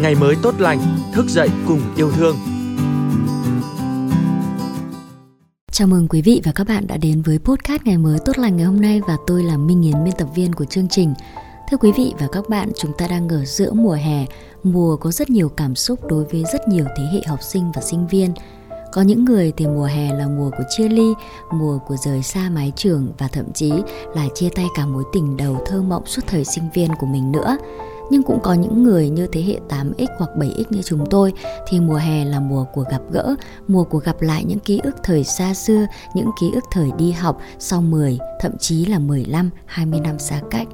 ngày mới tốt lành, thức dậy cùng yêu thương. Chào mừng quý vị và các bạn đã đến với podcast ngày mới tốt lành ngày hôm nay và tôi là Minh Yến biên tập viên của chương trình. Thưa quý vị và các bạn, chúng ta đang ở giữa mùa hè, mùa có rất nhiều cảm xúc đối với rất nhiều thế hệ học sinh và sinh viên. Có những người thì mùa hè là mùa của chia ly, mùa của rời xa mái trường và thậm chí là chia tay cả mối tình đầu thơ mộng suốt thời sinh viên của mình nữa. Nhưng cũng có những người như thế hệ 8X hoặc 7X như chúng tôi thì mùa hè là mùa của gặp gỡ, mùa của gặp lại những ký ức thời xa xưa, những ký ức thời đi học sau 10, thậm chí là 15, 20 năm xa cách.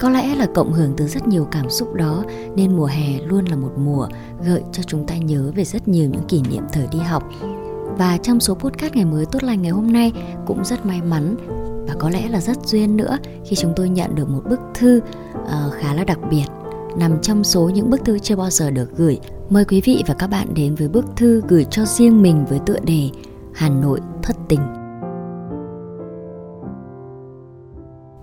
Có lẽ là cộng hưởng từ rất nhiều cảm xúc đó nên mùa hè luôn là một mùa gợi cho chúng ta nhớ về rất nhiều những kỷ niệm thời đi học. Và trong số podcast ngày mới tốt lành ngày hôm nay cũng rất may mắn và có lẽ là rất duyên nữa khi chúng tôi nhận được một bức thư uh, khá là đặc biệt nằm trong số những bức thư chưa bao giờ được gửi. Mời quý vị và các bạn đến với bức thư gửi cho riêng mình với tựa đề Hà Nội thất tình.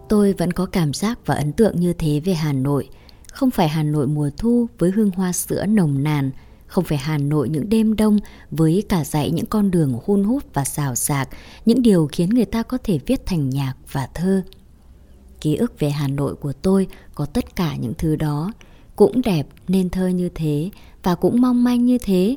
Tôi vẫn có cảm giác và ấn tượng như thế về Hà Nội. Không phải Hà Nội mùa thu với hương hoa sữa nồng nàn, không phải Hà Nội những đêm đông với cả dãy những con đường hun hút và xào xạc, những điều khiến người ta có thể viết thành nhạc và thơ. Ký ức về Hà Nội của tôi có tất cả những thứ đó, cũng đẹp nên thơ như thế và cũng mong manh như thế.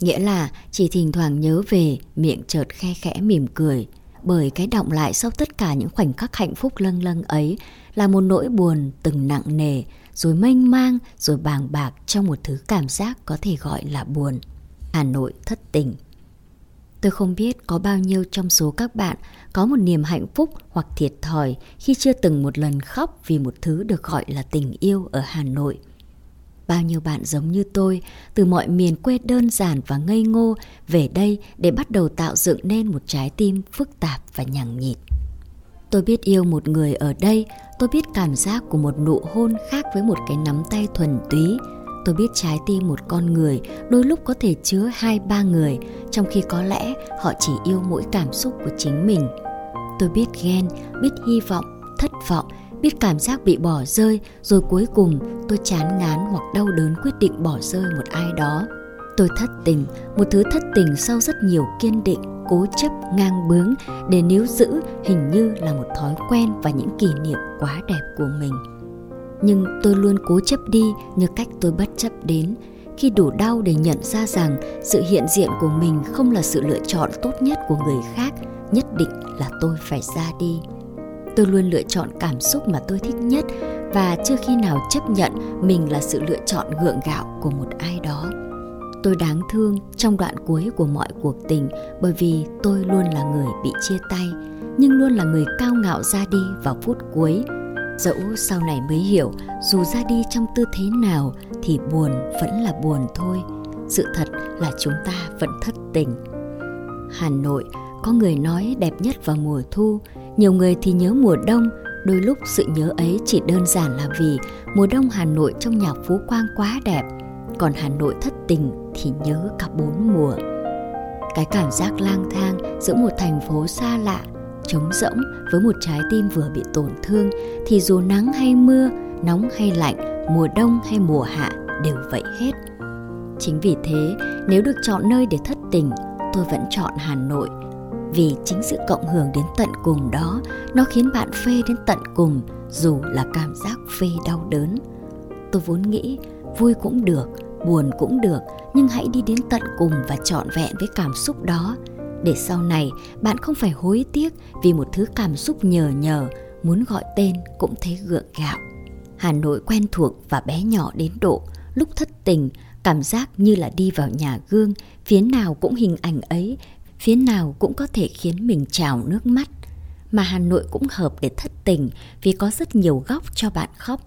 Nghĩa là chỉ thỉnh thoảng nhớ về miệng chợt khe khẽ mỉm cười, bởi cái động lại sau tất cả những khoảnh khắc hạnh phúc lâng lâng ấy là một nỗi buồn từng nặng nề, rồi mênh mang, rồi bàng bạc trong một thứ cảm giác có thể gọi là buồn. Hà Nội thất tình. Tôi không biết có bao nhiêu trong số các bạn có một niềm hạnh phúc hoặc thiệt thòi khi chưa từng một lần khóc vì một thứ được gọi là tình yêu ở Hà Nội. Bao nhiêu bạn giống như tôi, từ mọi miền quê đơn giản và ngây ngô về đây để bắt đầu tạo dựng nên một trái tim phức tạp và nhằng nhịt. Tôi biết yêu một người ở đây, tôi biết cảm giác của một nụ hôn khác với một cái nắm tay thuần túy. Tôi biết trái tim một con người đôi lúc có thể chứa hai ba người, trong khi có lẽ họ chỉ yêu mỗi cảm xúc của chính mình. Tôi biết ghen, biết hy vọng, thất vọng, biết cảm giác bị bỏ rơi, rồi cuối cùng tôi chán ngán hoặc đau đớn quyết định bỏ rơi một ai đó. Tôi thất tình, một thứ thất tình sau rất nhiều kiên định, cố chấp, ngang bướng để níu giữ hình như là một thói quen và những kỷ niệm quá đẹp của mình. Nhưng tôi luôn cố chấp đi như cách tôi bất chấp đến khi đủ đau để nhận ra rằng sự hiện diện của mình không là sự lựa chọn tốt nhất của người khác, nhất định là tôi phải ra đi. Tôi luôn lựa chọn cảm xúc mà tôi thích nhất và chưa khi nào chấp nhận mình là sự lựa chọn gượng gạo của một ai đó. Tôi đáng thương trong đoạn cuối của mọi cuộc tình bởi vì tôi luôn là người bị chia tay, nhưng luôn là người cao ngạo ra đi vào phút cuối. Dẫu sau này mới hiểu, dù ra đi trong tư thế nào thì buồn vẫn là buồn thôi. Sự thật là chúng ta vẫn thất tình. Hà nội, có người nói đẹp nhất vào mùa thu nhiều người thì nhớ mùa đông, đôi lúc sự nhớ ấy chỉ đơn giản là vì mùa đông hà nội trong nhạc phú quang quá đẹp, còn hà nội thất tình thì nhớ cả bốn mùa. Cái cảm giác lang thang giữa một thành phố xa lạ, trống rỗng với một trái tim vừa bị tổn thương thì dù nắng hay mưa, nóng hay lạnh, mùa đông hay mùa hạ đều vậy hết. Chính vì thế, nếu được chọn nơi để thất tình, tôi vẫn chọn hà nội vì chính sự cộng hưởng đến tận cùng đó, nó khiến bạn phê đến tận cùng, dù là cảm giác phê đau đớn. Tôi vốn nghĩ vui cũng được, buồn cũng được, nhưng hãy đi đến tận cùng và trọn vẹn với cảm xúc đó. Để sau này, bạn không phải hối tiếc vì một thứ cảm xúc nhờ nhờ, muốn gọi tên cũng thấy gượng gạo. Hà nội quen thuộc và bé nhỏ đến độ, lúc thất tình, cảm giác như là đi vào nhà gương, phía nào cũng hình ảnh ấy phía nào cũng có thể khiến mình trào nước mắt mà hà nội cũng hợp để thất tình vì có rất nhiều góc cho bạn khóc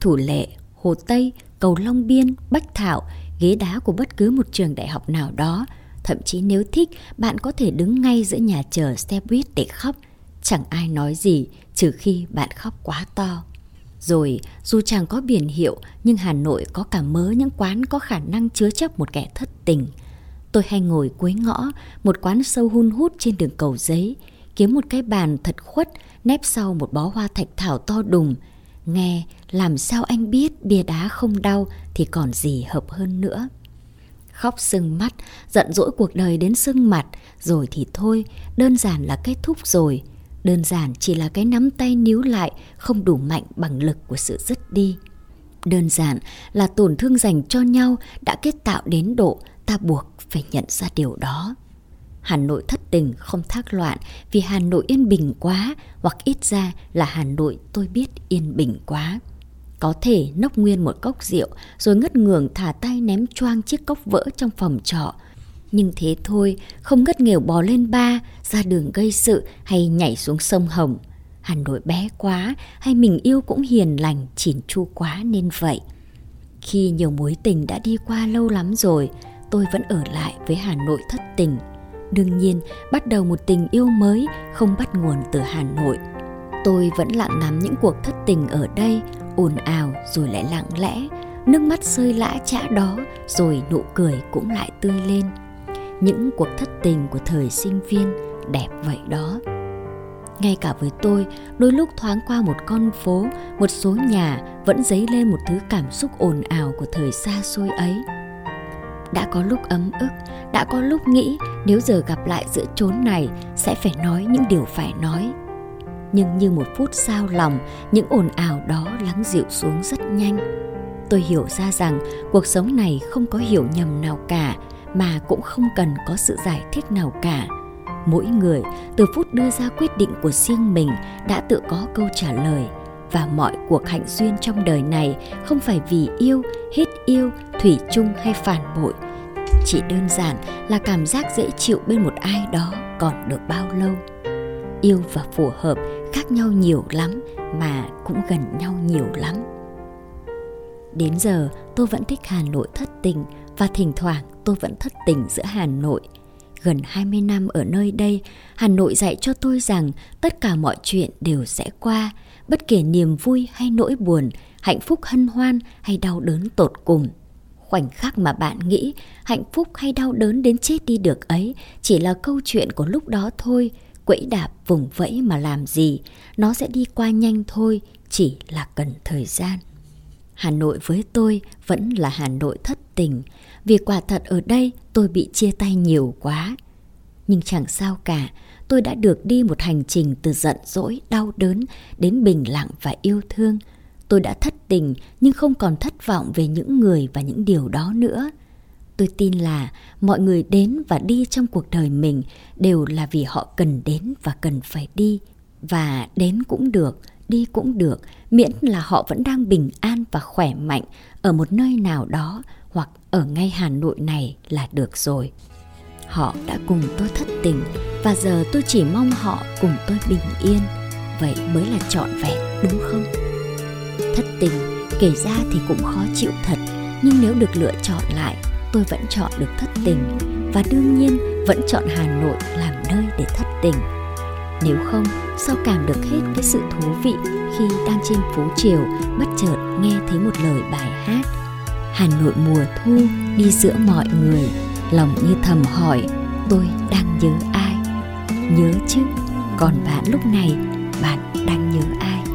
thủ lệ hồ tây cầu Long Biên, Bách Thảo, ghế đá của bất cứ một trường đại học nào đó. Thậm chí nếu thích, bạn có thể đứng ngay giữa nhà chờ xe buýt để khóc. Chẳng ai nói gì, trừ khi bạn khóc quá to. Rồi, dù chẳng có biển hiệu, nhưng Hà Nội có cả mớ những quán có khả năng chứa chấp một kẻ thất tình. Tôi hay ngồi cuối ngõ, một quán sâu hun hút trên đường cầu giấy, kiếm một cái bàn thật khuất, nép sau một bó hoa thạch thảo to đùng, nghe làm sao anh biết bia đá không đau thì còn gì hợp hơn nữa. Khóc sưng mắt, giận dỗi cuộc đời đến sưng mặt, rồi thì thôi, đơn giản là kết thúc rồi. Đơn giản chỉ là cái nắm tay níu lại không đủ mạnh bằng lực của sự dứt đi. Đơn giản là tổn thương dành cho nhau đã kết tạo đến độ ta buộc phải nhận ra điều đó. Hà Nội thất tình không thác loạn vì Hà Nội yên bình quá hoặc ít ra là Hà Nội tôi biết yên bình quá. Có thể nốc nguyên một cốc rượu rồi ngất ngường thả tay ném choang chiếc cốc vỡ trong phòng trọ. Nhưng thế thôi, không ngất nghèo bò lên ba, ra đường gây sự hay nhảy xuống sông Hồng. Hà Nội bé quá hay mình yêu cũng hiền lành, chỉn chu quá nên vậy. Khi nhiều mối tình đã đi qua lâu lắm rồi, tôi vẫn ở lại với Hà Nội thất tình. Đương nhiên, bắt đầu một tình yêu mới không bắt nguồn từ Hà Nội. Tôi vẫn lặng nắm những cuộc thất tình ở đây, ồn ào rồi lại lặng lẽ, nước mắt rơi lã chã đó rồi nụ cười cũng lại tươi lên. Những cuộc thất tình của thời sinh viên đẹp vậy đó. Ngay cả với tôi, đôi lúc thoáng qua một con phố, một số nhà vẫn dấy lên một thứ cảm xúc ồn ào của thời xa xôi ấy. Đã có lúc ấm ức, đã có lúc nghĩ nếu giờ gặp lại giữa chốn này sẽ phải nói những điều phải nói. Nhưng như một phút sao lòng, những ồn ào đó lắng dịu xuống rất nhanh. Tôi hiểu ra rằng cuộc sống này không có hiểu nhầm nào cả, mà cũng không cần có sự giải thích nào cả mỗi người từ phút đưa ra quyết định của riêng mình đã tự có câu trả lời và mọi cuộc hạnh duyên trong đời này không phải vì yêu, hết yêu, thủy chung hay phản bội. Chỉ đơn giản là cảm giác dễ chịu bên một ai đó còn được bao lâu. Yêu và phù hợp khác nhau nhiều lắm mà cũng gần nhau nhiều lắm. Đến giờ, tôi vẫn thích hà nội thất tình và thỉnh thoảng tôi vẫn thất tình giữa hà nội. Gần 20 năm ở nơi đây, Hà Nội dạy cho tôi rằng tất cả mọi chuyện đều sẽ qua, bất kể niềm vui hay nỗi buồn, hạnh phúc hân hoan hay đau đớn tột cùng. Khoảnh khắc mà bạn nghĩ hạnh phúc hay đau đớn đến chết đi được ấy chỉ là câu chuyện của lúc đó thôi, quẫy đạp vùng vẫy mà làm gì, nó sẽ đi qua nhanh thôi, chỉ là cần thời gian. Hà Nội với tôi vẫn là Hà Nội thất tình, vì quả thật ở đây tôi bị chia tay nhiều quá. Nhưng chẳng sao cả, tôi đã được đi một hành trình từ giận dỗi, đau đớn đến bình lặng và yêu thương. Tôi đã thất tình nhưng không còn thất vọng về những người và những điều đó nữa. Tôi tin là mọi người đến và đi trong cuộc đời mình đều là vì họ cần đến và cần phải đi. Và đến cũng được, đi cũng được, miễn là họ vẫn đang bình an và khỏe mạnh ở một nơi nào đó hoặc ở ngay Hà Nội này là được rồi. Họ đã cùng tôi thất tình và giờ tôi chỉ mong họ cùng tôi bình yên. Vậy mới là trọn vẹn đúng không? Thất tình kể ra thì cũng khó chịu thật nhưng nếu được lựa chọn lại tôi vẫn chọn được thất tình và đương nhiên vẫn chọn Hà Nội làm nơi để thất tình. Nếu không, sao cảm được hết cái sự thú vị khi đang trên phố chiều bất chợt nghe thấy một lời bài hát? Hà Nội mùa thu đi giữa mọi người Lòng như thầm hỏi tôi đang nhớ ai? Nhớ chứ Còn bạn lúc này bạn đang nhớ ai?